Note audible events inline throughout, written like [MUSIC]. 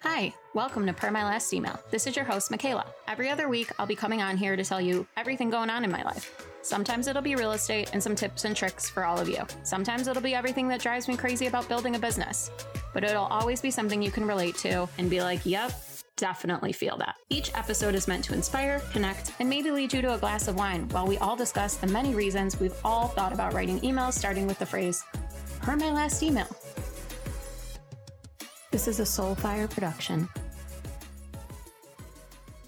Hi, welcome to Per My Last Email. This is your host, Michaela. Every other week, I'll be coming on here to tell you everything going on in my life. Sometimes it'll be real estate and some tips and tricks for all of you. Sometimes it'll be everything that drives me crazy about building a business. But it'll always be something you can relate to and be like, yep, definitely feel that. Each episode is meant to inspire, connect, and maybe lead you to a glass of wine while we all discuss the many reasons we've all thought about writing emails starting with the phrase, per my last email. This is a Soulfire production.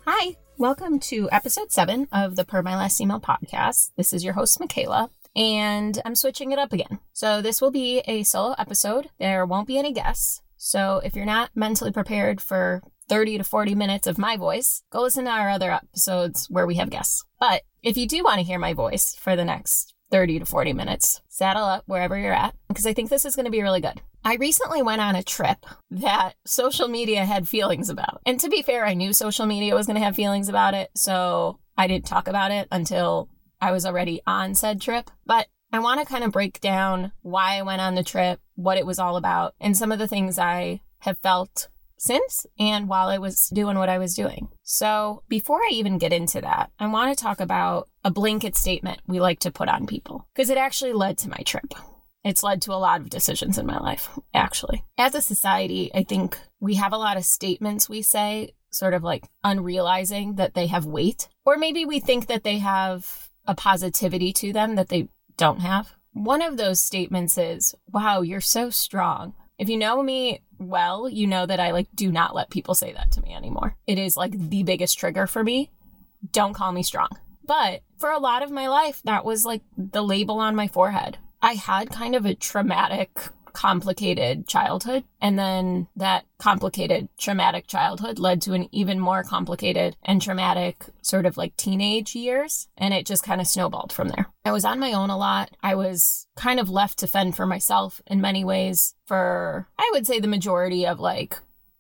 Hi, welcome to episode seven of the Per My Last Email podcast. This is your host, Michaela, and I'm switching it up again. So, this will be a solo episode. There won't be any guests. So, if you're not mentally prepared for 30 to 40 minutes of my voice, go listen to our other episodes where we have guests. But if you do want to hear my voice for the next 30 to 40 minutes. Saddle up wherever you're at because I think this is going to be really good. I recently went on a trip that social media had feelings about. And to be fair, I knew social media was going to have feelings about it. So I didn't talk about it until I was already on said trip. But I want to kind of break down why I went on the trip, what it was all about, and some of the things I have felt since and while I was doing what I was doing. So, before I even get into that, I want to talk about a blanket statement we like to put on people because it actually led to my trip. It's led to a lot of decisions in my life, actually. As a society, I think we have a lot of statements we say, sort of like unrealizing that they have weight, or maybe we think that they have a positivity to them that they don't have. One of those statements is, Wow, you're so strong. If you know me well, you know that I like do not let people say that to me anymore. It is like the biggest trigger for me. Don't call me strong. But for a lot of my life, that was like the label on my forehead. I had kind of a traumatic complicated childhood. And then that complicated, traumatic childhood led to an even more complicated and traumatic sort of like teenage years. And it just kind of snowballed from there. I was on my own a lot. I was kind of left to fend for myself in many ways for, I would say, the majority of like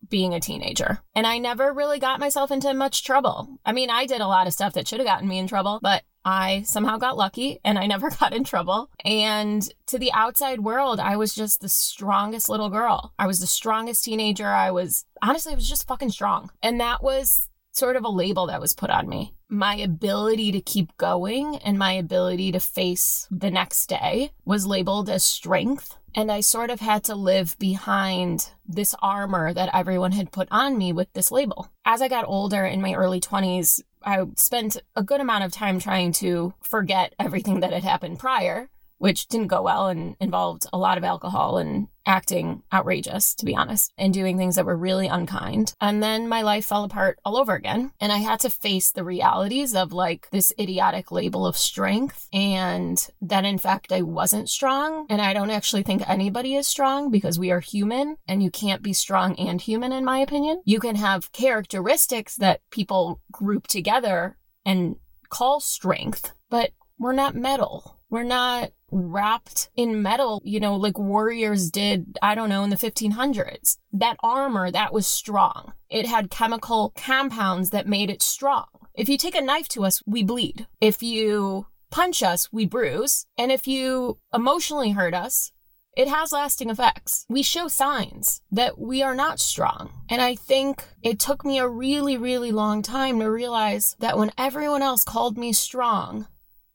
being a teenager. And I never really got myself into much trouble. I mean, I did a lot of stuff that should have gotten me in trouble, but I somehow got lucky and I never [LAUGHS] got in trouble. And to the outside world, I was just the strongest little girl. I was the strongest teenager. I was, honestly, I was just fucking strong. And that was sort of a label that was put on me. My ability to keep going and my ability to face the next day was labeled as strength. And I sort of had to live behind this armor that everyone had put on me with this label. As I got older in my early 20s, I spent a good amount of time trying to forget everything that had happened prior which didn't go well and involved a lot of alcohol and acting outrageous, to be mm-hmm. honest, and doing things that were really unkind. And then my life fell apart all over again. And I had to face the realities of like this idiotic label of strength and that in fact I wasn't strong. And I don't actually think anybody is strong because we are human and you can't be strong and human, in my opinion. You can have characteristics that people group together and call strength, but we're not metal. We're not wrapped in metal, you know, like warriors did, I don't know, in the 1500s. That armor, that was strong. It had chemical compounds that made it strong. If you take a knife to us, we bleed. If you punch us, we bruise. And if you emotionally hurt us, it has lasting effects. We show signs that we are not strong. And I think it took me a really, really long time to realize that when everyone else called me strong,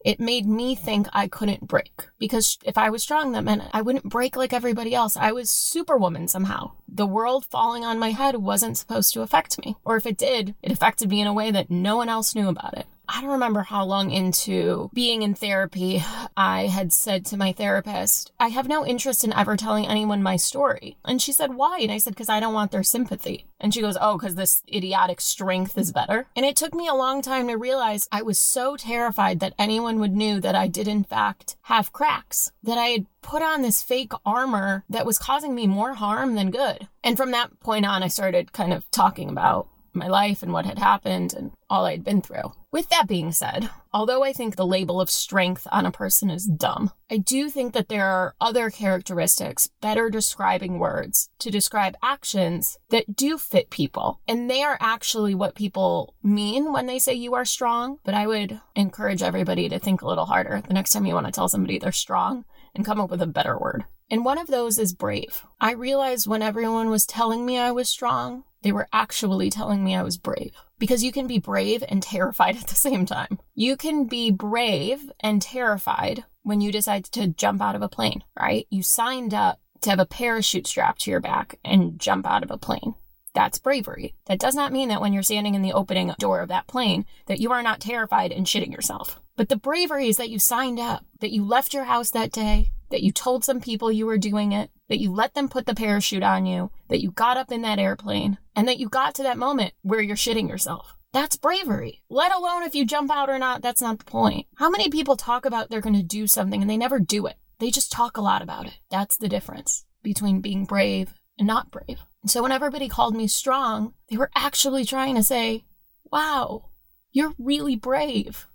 it made me think I couldn't break because if I was strong, that meant I wouldn't break like everybody else. I was superwoman somehow. The world falling on my head wasn't supposed to affect me. Or if it did, it affected me in a way that no one else knew about it. I don't remember how long into being in therapy I had said to my therapist, I have no interest in ever telling anyone my story. And she said, Why? And I said, Because I don't want their sympathy. And she goes, Oh, because this idiotic strength is better. And it took me a long time to realize I was so terrified that anyone would know that I did, in fact, have cracks, that I had put on this fake armor that was causing me more harm than good. And from that point on, I started kind of talking about my life and what had happened and all I'd been through. With that being said, although I think the label of strength on a person is dumb, I do think that there are other characteristics, better describing words, to describe actions that do fit people. And they are actually what people mean when they say you are strong. But I would encourage everybody to think a little harder the next time you want to tell somebody they're strong and come up with a better word. And one of those is brave. I realized when everyone was telling me I was strong, they were actually telling me I was brave. Because you can be brave and terrified [LAUGHS] at the same time. You can be brave and terrified when you decide to jump out of a plane, right? You signed up to have a parachute strapped to your back and jump out of a plane. That's bravery. That does not mean that when you're standing in the opening door of that plane that you are not terrified and shitting yourself. But the bravery is that you signed up, that you left your house that day, that you told some people you were doing it, that you let them put the parachute on you, that you got up in that airplane, and that you got to that moment where you're shitting yourself. That's bravery. Let alone if you jump out or not, that's not the point. How many people talk about they're going to do something and they never do it? They just talk a lot about it. That's the difference between being brave and not brave. And so when everybody called me strong, they were actually trying to say, wow, you're really brave.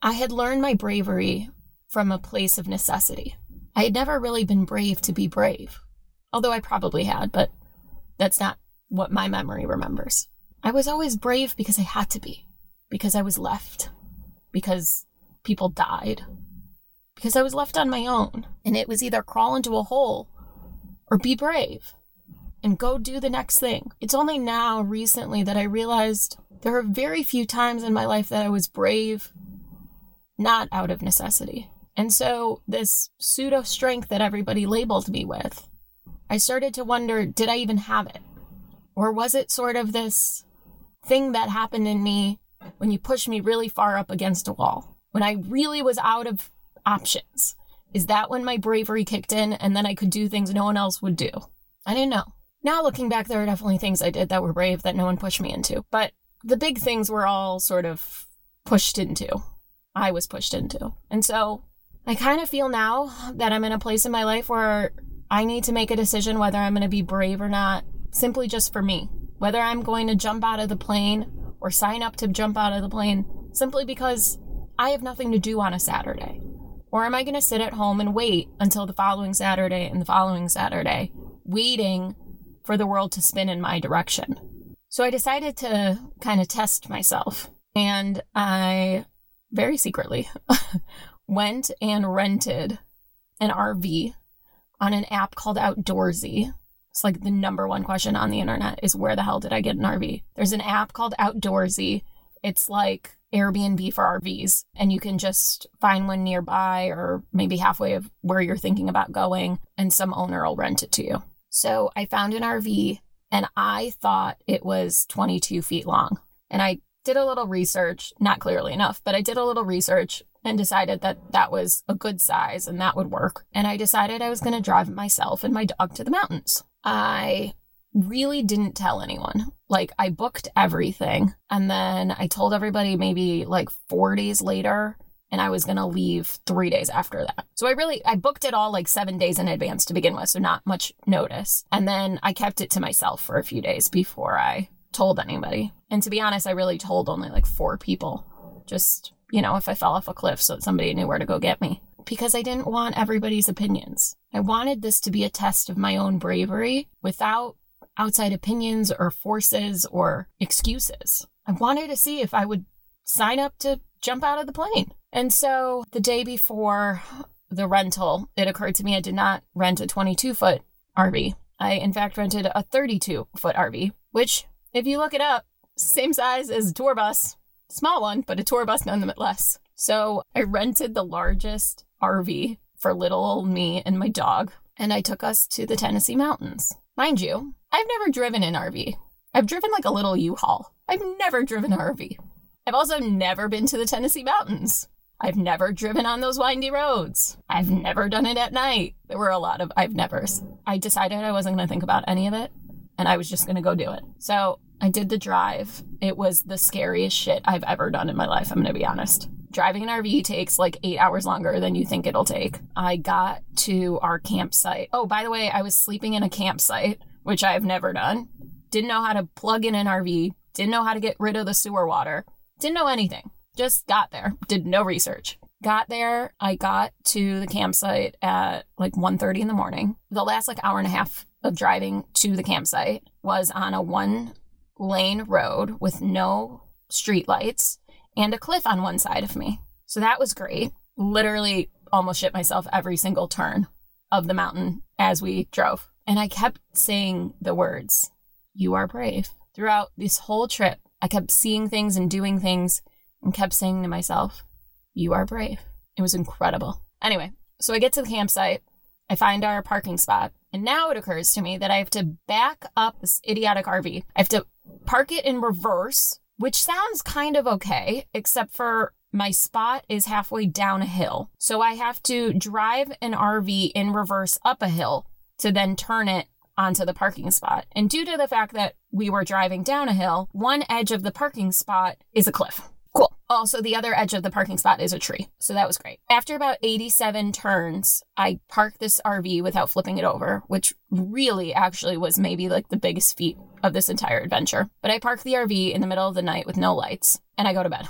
I had learned my bravery from a place of necessity. I had never really been brave to be brave, although I probably had, but that's not what my memory remembers. I was always brave because I had to be, because I was left, because people died, because I was left on my own. And it was either crawl into a hole or be brave and go do the next thing. It's only now, recently, that I realized there are very few times in my life that I was brave, not out of necessity. And so, this pseudo strength that everybody labeled me with, I started to wonder did I even have it? Or was it sort of this thing that happened in me when you pushed me really far up against a wall? When I really was out of options? Is that when my bravery kicked in and then I could do things no one else would do? I didn't know. Now, looking back, there are definitely things I did that were brave that no one pushed me into. But the big things were all sort of pushed into. I was pushed into. And so I kind of feel now that I'm in a place in my life where I need to make a decision whether I'm going to be brave or not, simply just for me. Whether I'm going to jump out of the plane or sign up to jump out of the plane simply because I have nothing to do on a Saturday. Or am I going to sit at home and wait until the following Saturday and the following Saturday, waiting for the world to spin in my direction? So I decided to kind of test myself. And I very secretly [LAUGHS] went and rented an RV on an app called Outdoorsy. It's like the number one question on the internet is where the hell did I get an RV? There's an app called Outdoorsy. It's like Airbnb for RVs, and you can just find one nearby or maybe halfway of where you're thinking about going, and some owner will rent it to you. So I found an RV and I thought it was 22 feet long. And I did a little research, not clearly enough, but I did a little research and decided that that was a good size and that would work. And I decided I was going to drive myself and my dog to the mountains. I really didn't tell anyone. Like, I booked everything and then I told everybody maybe like four days later. And I was gonna leave three days after that. So I really I booked it all like seven days in advance to begin with, so not much notice. And then I kept it to myself for a few days before I told anybody. And to be honest, I really told only like four people. Just you know, if I fell off a cliff so that somebody knew where to go get me. Because I didn't want everybody's opinions. I wanted this to be a test of my own bravery without outside opinions or forces or excuses. I wanted to see if I would sign up to jump out of the plane. And so the day before the rental, it occurred to me I did not rent a 22 foot RV. I, in fact, rented a 32 foot RV, which, if you look it up, same size as a tour bus, small one, but a tour bus nonetheless. So I rented the largest RV for little old me and my dog, and I took us to the Tennessee mountains. Mind you, I've never driven an RV. I've driven like a little U-Haul. I've never driven an RV. I've also never been to the Tennessee mountains. I've never driven on those windy roads. I've never done it at night. There were a lot of I've nevers. I decided I wasn't going to think about any of it and I was just going to go do it. So I did the drive. It was the scariest shit I've ever done in my life, I'm going to be honest. Driving an RV takes like eight hours longer than you think it'll take. I got to our campsite. Oh, by the way, I was sleeping in a campsite, which I've never done. Didn't know how to plug in an RV, didn't know how to get rid of the sewer water, didn't know anything. Just got there, did no research. Got there, I got to the campsite at like 1.30 in the morning. The last like hour and a half of driving to the campsite was on a one lane road with no streetlights and a cliff on one side of me. So that was great. Literally almost shit myself every single turn. of the mountain as we drove. And I kept saying the words, You are brave. Throughout this whole trip, I kept seeing things and doing things and kept saying to myself, You are brave. It was incredible. Anyway, so I get to the campsite, I find our parking spot, and now it occurs to me that I have to back up this idiotic RV. I have to park it in reverse, which sounds kind of okay, except for my spot is halfway down a hill. So I have to drive an RV in reverse up a hill to then turn it onto the parking spot. And due to the fact that we were driving down a hill, one edge of the parking spot is a cliff. Cool. Also, the other edge of the parking spot is a tree. So that was great. After about 87 turns, I parked this RV without flipping it over, which really actually was maybe like the biggest feat of this entire adventure. But I park the RV in the middle of the night with no lights and I go to bed.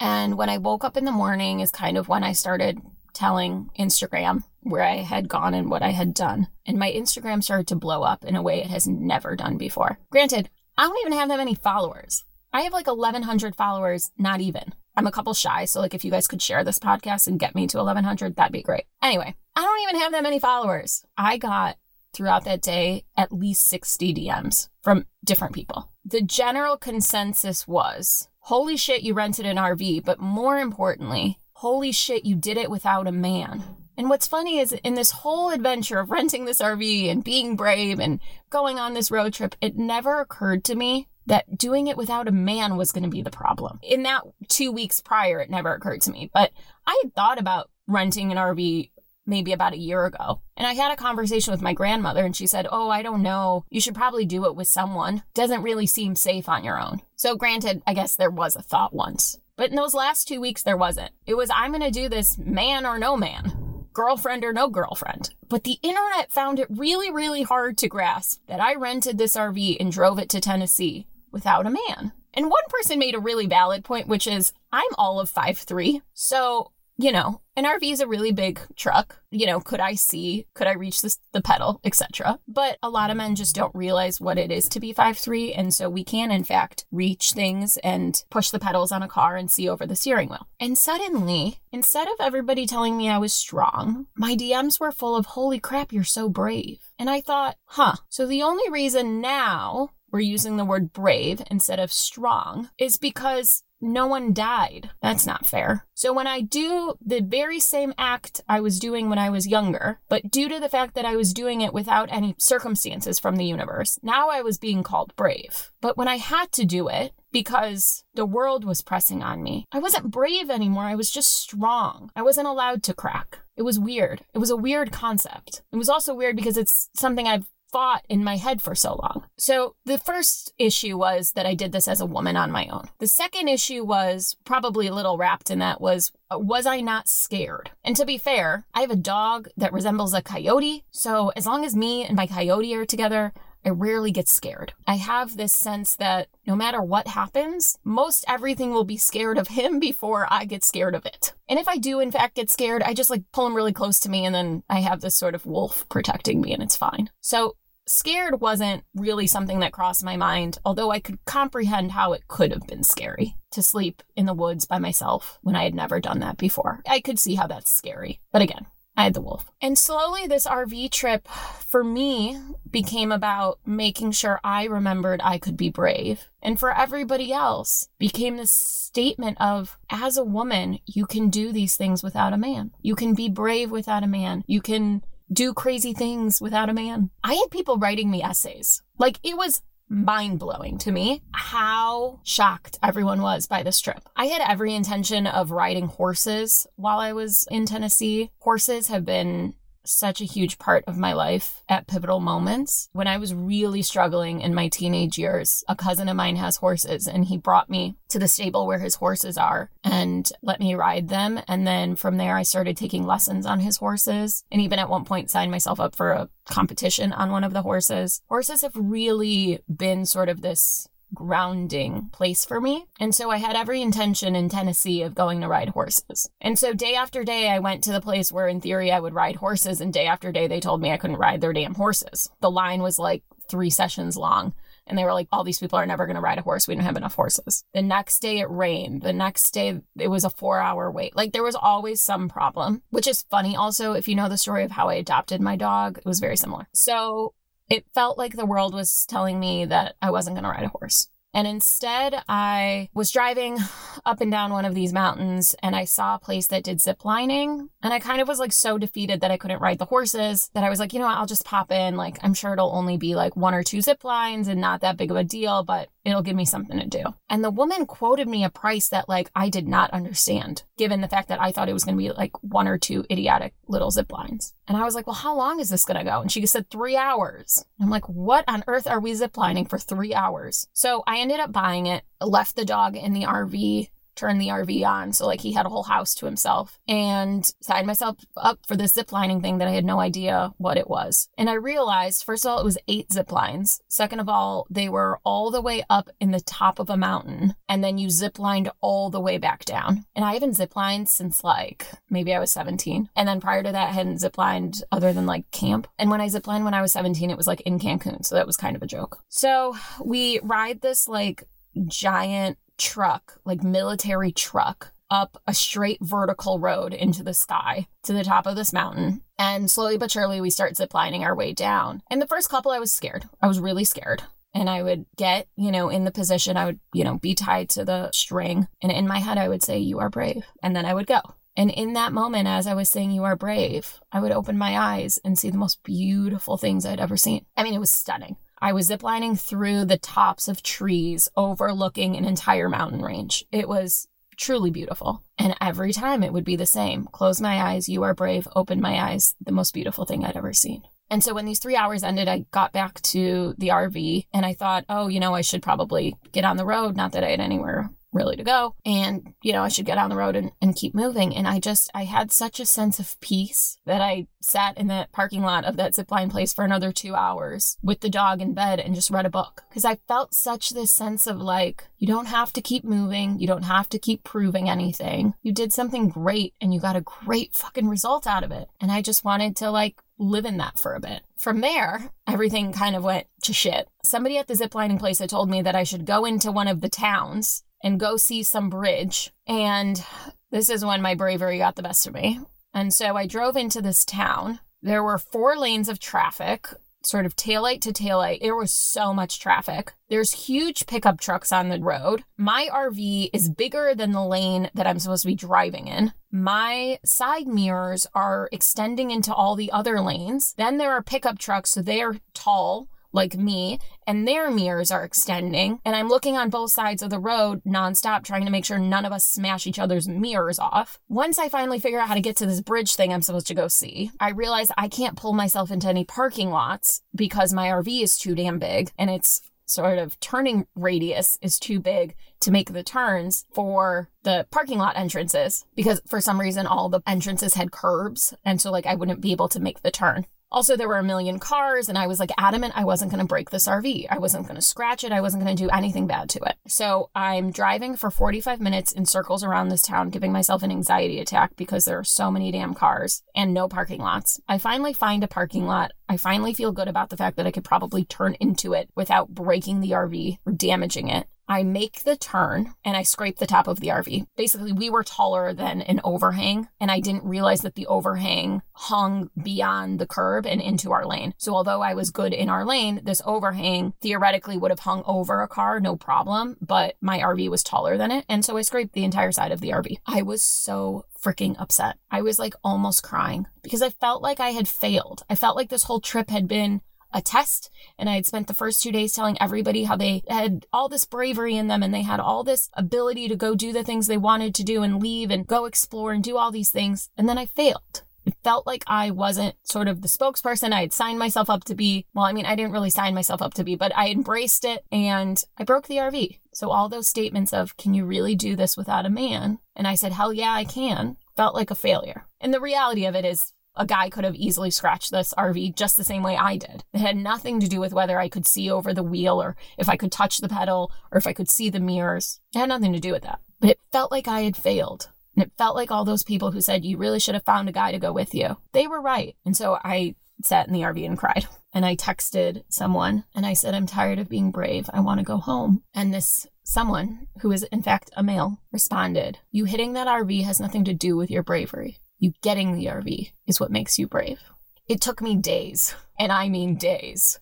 And when I woke up in the morning is kind of when I started telling Instagram where I had gone and what I had done. And my Instagram started to blow up in a way it has never done before. Granted, I don't even have that many followers. I have like 1,100 followers, not even. I'm a couple shy, so like if you guys could share this podcast and get me to 1,100, that'd be great. Anyway, I don't even have that many followers. I got throughout that day at least 60 DMs from different people. The general consensus was holy shit, you rented an RV, but more importantly, holy shit, you did it without a man. And what's funny is in this whole adventure of renting this RV and being brave and going on this road trip, it never occurred to me that doing it without a man was going to be the problem. In that two weeks prior, it never occurred to me. But I had thought about renting an RV maybe about a year ago. And I had a conversation with my grandmother and she said, Oh, I don't know. You should probably do it with someone. Doesn't really seem safe on your own. So, granted, I guess there was a thought once. But in those last two weeks, there wasn't. It was, I'm going to do this man or no man, girlfriend or no girlfriend. But the internet found it really, really hard to grasp that I rented this RV and drove it to Tennessee without a man. And one person made a really valid point, which is I'm all of five three, So, you know, an RV is a really big truck. You know, could I see, could I reach this, the pedal, etc. But a lot of men just don't realize what it is to be five three, And so we can, in fact, reach things and push the pedals on a car and see over the steering wheel. And suddenly, instead of everybody telling me I was strong, my DMs were full of, holy crap, you're so brave. And I thought, huh, so the only reason now we're using the word brave instead of strong is because no one died. That's not fair. So when I do the very same act I was doing when I was younger, but due to the fact that I was doing it without any circumstances from the universe, now I was being called brave. But when I had to do it, because the world was pressing on me. I wasn't brave anymore. I was just strong. I wasn't allowed to crack. It was weird. It was a weird concept. It was also weird because it's something I've fought in my head for so long. So the first issue was that I did this as a woman on my own. The second issue was probably a little wrapped in that was uh, was I not scared? And to be fair, I have a dog that resembles a coyote. So as long as me and my coyote are together, I rarely get scared. I have this sense that no matter what happens, most everything will be scared of him [LAUGHS] before I get scared of it. And if I do, in fact, get scared, I just like pull him really close to me and then I have this sort of wolf protecting me and it's fine. So scared wasn't really something that crossed my mind, although I could comprehend how it could have been scary to sleep in the woods by myself when I had never done that before. I could see how that's scary. But again, I had the wolf. And slowly, this RV trip for me became about making sure I remembered I could be brave. And for everybody else, became this statement of as a woman, you can do these things without a man. You can be brave without a man. You can do crazy things without a man. I had people writing me essays. Like it was mind blowing to me how shocked everyone was by this trip. I had every intention of riding horses while I was in Tennessee. Horses have been such a huge part of my life at pivotal moments. When I was really struggling in my teenage years, a cousin of mine has horses and he brought me to the stable where his horses are and let me ride them. And then from there, I started taking lessons on his horses and even at one point signed myself up for a competition on one of the horses. Horses have really been sort of this grounding place for me. And so I had every intention in Tennessee of going to ride horses. And so day after day, I went to the place where in theory I would ride horses, and day after day, they told me I couldn't ride their damn horses. The line was like three sessions long. And they were like, all these people are never going to ride a horse. We don't have enough horses. The next day it rained. The next day it was a four hour wait. Like there was always some problem, which is funny also. If you know the story of how I adopted my dog, it was very similar. So it felt like the world was telling me that I wasn't going to ride a horse. And instead, I was driving up and down one of these mountains and I saw a place that did zip lining. And I kind of was like so defeated that I couldn't ride the horses that I was like, you know what, I'll just pop in. Like, I'm sure it'll only be like one or two zip lines and not that big of a deal, but it'll give me something to do. And the woman quoted me a price that like I did not understand, given the fact that I thought it was going to be like one or two idiotic little zip lines. And I was like, well, how long is this going to go? And she said three hours. I'm like, what on earth are we ziplining for three hours? So I ended up buying it, left the dog in the RV, turned the RV on. So like he had a whole house to himself and signed myself up for this zip lining thing that I had no idea what it was. And I realized, first of all, it was eight zip lines. Second of all, they were all the way up in the top of a mountain. And then you zip lined all the way back down. And I haven't zip lined since like maybe I was 17. And then prior to that, I hadn't zip lined other than like camp. And when I zip lined when I was 17, it was like in Cancun. So that was kind of a joke. So we ride this like giant truck, like military truck, up a straight vertical road into the sky to the top of this mountain. And slowly but surely, we start ziplining our way down. And the first couple, I was scared. I was really scared. And I would get, you know, in the position, I would, you know, be tied to the string. And in my head, I would say, You are brave. And then I would go. And in that moment, as I was saying, You are brave, I would open my eyes and see the most beautiful things I'd ever seen. I mean, it was stunning. I was ziplining through the tops of trees overlooking an entire mountain range. It was truly beautiful. And every time it would be the same close my eyes, you are brave, open my eyes, the most beautiful thing I'd ever seen. And so when these three hours ended, I got back to the RV and I thought, oh, you know, I should probably get on the road. Not that I had anywhere really to go. And, you know, I should get on the road and, and keep moving. And I just, I had such a sense of peace that I sat in the parking lot of that zipline place for another two hours with the dog in bed and just read a book. Cause I felt such this sense of like, you don't have to keep moving. You don't have to keep proving anything. You did something great and you got a great fucking result out of it. And I just wanted to like live in that for a bit. From there, everything kind of went to shit. Somebody at the ziplining place had told me that I should go into one of the towns and go see some bridge. And this is when my bravery got the best of me. And so I drove into this town. There were four lanes of traffic, sort of taillight to taillight. There was so much traffic. There's huge pickup trucks on the road. My RV is bigger than the lane that I'm supposed to be driving in. My side mirrors are extending into all the other lanes. Then there are pickup trucks, so they are tall like me, and their mirrors are extending. And I'm looking on both sides of the road nonstop, trying to make sure none of us smash each other's mirrors off. Once I finally figure out how to get to this bridge thing I'm supposed to go see, I realize I can't pull myself into any parking lots because my RV is too damn big and it's sort of turning radius is too big to make the turns for the parking lot entrances because for some reason all the entrances had curbs and so like I wouldn't be able to make the turn. Also, there were a million cars, and I was like adamant I wasn't going to break this RV. I wasn't going to scratch it. I wasn't going to do anything bad to it. So I'm driving for 45 minutes in circles around this town, giving myself an anxiety attack because there are so many damn cars and no parking lots. I finally find a parking lot. I finally feel good about the fact that I could probably turn into it without breaking the RV or damaging it. I make the turn and I scrape the top of the RV. Basically, we were taller than an overhang, and I didn't realize that the overhang hung beyond the curb and into our lane. So, although I was good in our lane, this overhang theoretically would have hung over a car, no problem, but my RV was taller than it. And so I scraped the entire side of the RV. I was so freaking upset. I was like almost crying because I felt like I had failed. I felt like this whole trip had been a test. And I had spent the first two days telling everybody how they had all this bravery in them and they had all this ability to go do the things they wanted to do and leave and go explore and do all these things. And then I failed. It felt like I wasn't sort of the spokesperson I had signed myself up to be. Well, I mean, I didn't really sign myself up to be, but I embraced it and I broke the RV. So all those statements of, can you really do this without a man? And I said, hell yeah, I can, felt like a failure. And the reality of it is, a guy could have easily scratched this RV just the same way I did. It had nothing to do with whether I could see over the wheel or if I could touch the pedal or if I could see the mirrors. It had nothing to do with that. But it felt like I had failed. And it felt like all those people who said you really should have found a guy to go with you. They were right. And so I sat in the RV and cried. [LAUGHS] And I texted someone and I said, I'm tired of being brave. I want to go home. And this someone, who is in fact a male, responded, You hitting that RV has nothing to do with your bravery. You getting the RV is what makes you brave. It took me days, and I mean days,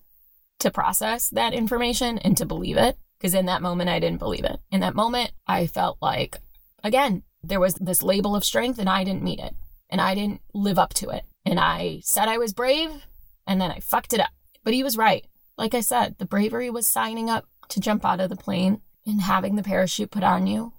to process that information and to believe it. Because in that moment, I didn't believe it. In that moment, I felt like, again, there was this label of strength and I didn't meet it. And I didn't live up to it. And I said I was brave and then I fucked it up. But he was right. Like I said, the bravery was signing up to jump out of the plane and having the parachute put on you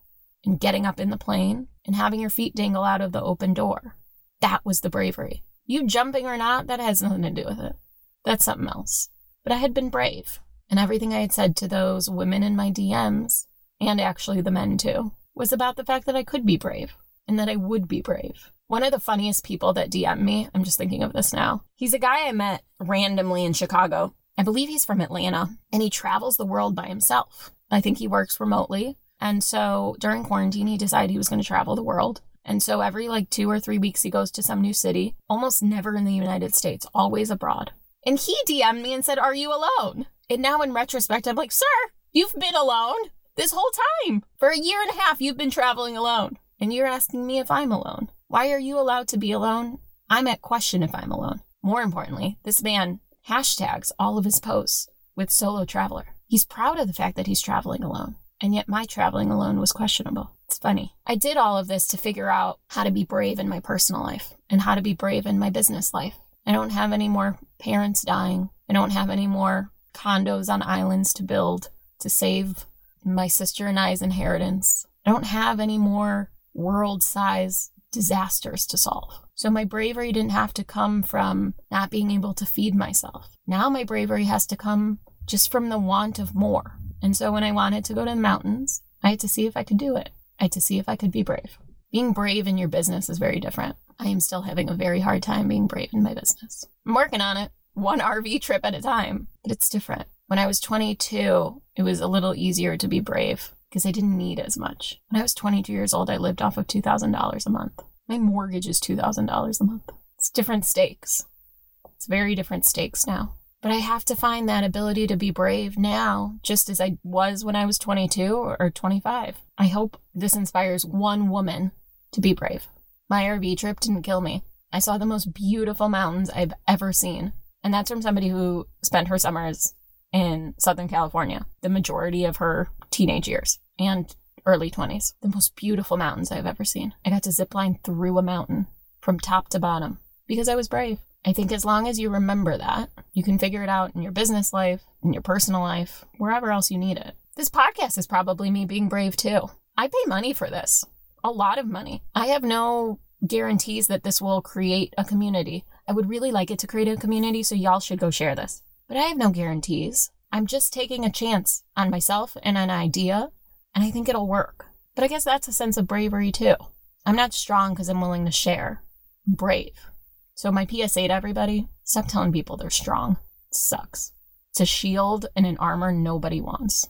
and getting up in the plane and having your feet dangle out of the open door. That was the bravery. You jumping or not, that has nothing to do with it. That's something else. But I had been brave, and everything I had said to those women in my DMs, and actually the men too, was about the fact that I could be brave and that I would be brave. One of the funniest people that DM me, I'm just thinking of this now. He's a guy I met randomly in Chicago. I believe he's from Atlanta, and he travels the world by himself. I think he works remotely. And so during quarantine, he decided he was going to travel the world. And so every like two or three weeks, he goes to some new city, almost never in the United States, always abroad. And he DM'd me and said, Are you alone? And now in retrospect, I'm like, Sir, you've been alone this whole time. For a year and a half, you've been traveling alone. And you're asking me if I'm alone. Why are you allowed to be alone? I'm at question if I'm alone. More importantly, this man hashtags all of his posts with solo traveler. He's proud of the fact that he's traveling alone. And yet my traveling alone was questionable. It's funny. I did all of this to figure out how to be brave in my personal life and how to be brave in my business life. I don't have any more parents dying. I don't have any more condos on islands to build to save my sister and I's inheritance. I don't have any more world size disasters to solve. So my bravery didn't have to come from not being able to feed myself. Now my bravery has to come just from the want of more. And so when I wanted to go to the mountains, I had to see if I could do it. I had to see if I could be brave. Being brave in your business is very different. I am still having a very hard time being brave in my business. I'm working on it, one RV trip at a time, but it's different. When I was 22, it was a little easier to be brave because I didn't need as much. When I was 22 years old, I lived off of $2,000 a month. My mortgage is $2,000 a month. It's different stakes. It's very different stakes now. But I have to find that ability to be brave now, just as I was when I was 22 or 25. I hope this inspires one woman to be brave. My RV trip didn't kill me. I saw the most beautiful mountains I've ever seen. And that's from somebody who spent her summers in Southern California, the majority of her teenage years and early 20s. The most beautiful mountains I've ever seen. I got to zip line through a mountain from top to bottom because I was brave. I think as long as you remember that, you can figure it out in your business life, in your personal life, wherever else you need it. This podcast is probably me being brave too. I pay money for this, a lot of money. I have no guarantees that this will create a community. I would really like it to create a community, so y'all should go share this. But I have no guarantees. I'm just taking a chance on myself and an idea, and I think it'll work. But I guess that's a sense of bravery too. I'm not strong because I'm willing to share. I'm brave. So, my PSA to everybody stop telling people they're strong. It sucks. It's a shield and an armor nobody wants.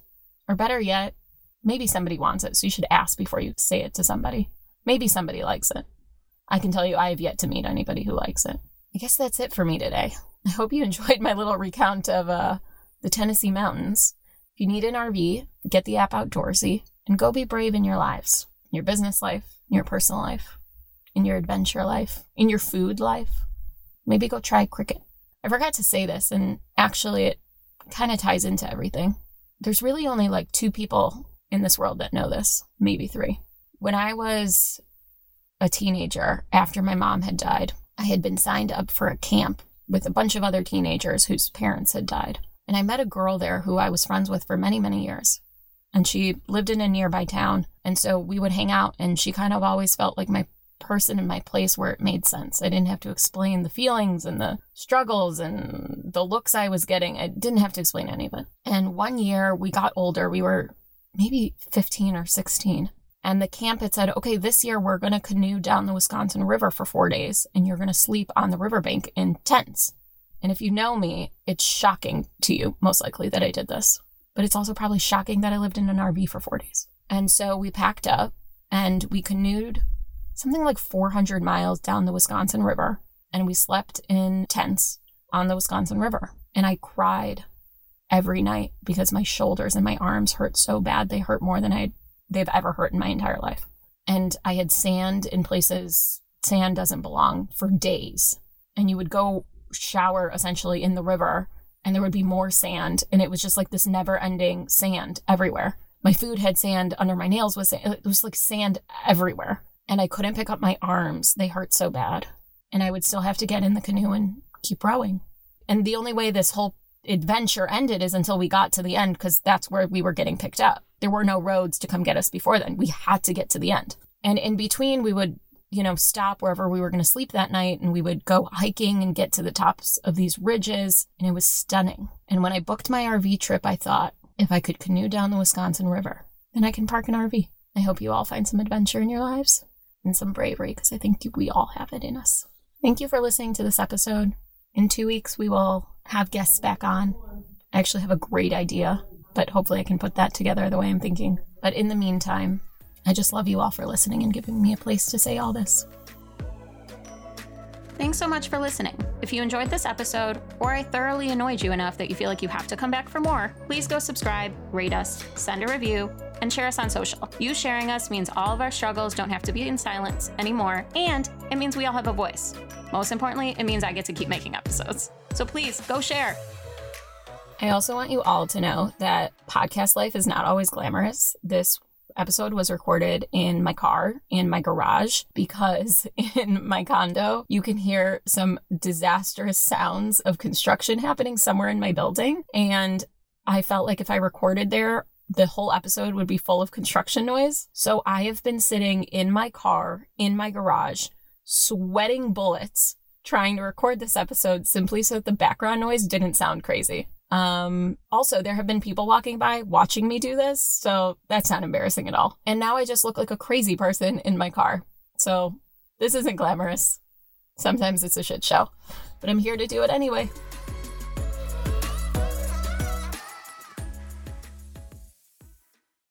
Or better yet, maybe somebody wants it, so you should ask before you say it to somebody. Maybe somebody likes it. I can tell you I have yet to meet anybody who likes it. I guess that's it for me today. I hope you [LAUGHS] enjoyed my little recount of uh, the Tennessee mountains. If you need an RV, get the app Outdoorsy and go be brave in your lives, your business life, your personal life in your adventure life, in your food life, maybe go try cricket. I forgot to say this, and actually, it kind of ties into everything. There's really only like two people in this world that know this, maybe three. When I was a teenager, after my mom had died, I had been signed up for a camp with a bunch of other teenagers whose parents had died. And I met a girl there who I was friends with for many, many years. And she lived in a nearby town. And so we would hang out, and she kind of always felt like my person in my place where it made sense. I didn't have to explain the feelings and the struggles and the looks I was getting. I didn't have to explain any of it. And one year we got older. We were maybe 15 or 16. And the camp had said, okay, this year we're going to canoe down the Wisconsin River for four days and you're going to sleep on the riverbank in tents. And if you know me, it's shocking to you, most likely, that I did this. But it's also probably shocking that I lived in an RV for four days. And so we packed up and we canoed something like 400 miles down the Wisconsin River, and we slept in tents. on the Wisconsin River. And I cried every night because my shoulders and my arms hurt so bad. They hurt more than I they've ever hurt in my entire life. And I had sand in places sand doesn't belong for days. And you would go shower essentially in the river and there would be more sand and it was just like this never-ending sand everywhere. My food had sand under my nails was sand. it was like sand everywhere. And I couldn't pick up my arms. They hurt so bad. And I would still have to get in the canoe and keep rowing. And the only way this whole adventure ended is until we got to the end because that's where we were getting picked up. There were no roads to come get us before then. We had to get to the end. And in between, we would, you know, stop wherever we were going to sleep that night and we would go hiking and get to the tops of these ridges. And it was stunning. And when I booked my RV trip, I thought if I could canoe down the Wisconsin River, then I can park an RV. I hope you all find some adventure in your lives and some bravery because I think we all have it in us. Thank you for listening to this episode. In two weeks, we will have guests back on. I actually have a great idea, but hopefully I can put that together the way I'm thinking. But in the meantime, I just love you all for listening and giving me a place to say all this. Thanks so much for listening. If you enjoyed this episode, or I thoroughly annoyed you enough that you feel like you have to come back for more, please go subscribe, rate us, send a review, and share us on social. You sharing us means all of our struggles don't have to be in silence anymore, and it means we all have a voice. Most importantly, it means I get to keep making episodes. So please go share. I also want you all to know that podcast life is not always glamorous. This episode was recorded in my car, in my garage, because [LAUGHS] in my condo, you can hear some disastrous sounds of construction happening somewhere in my building. And I felt like if I recorded there, the whole episode would be full of construction noise. So I have been sitting in my car, in my garage, sweating bullets, trying to record this episode simply so that the background noise didn't sound crazy. Um, also, there have been people walking by watching me do this, so that's not embarrassing at all. And now I just look like a crazy person in my car. So this isn't glamorous. Sometimes it's a shit show, but I'm here to do it anyway.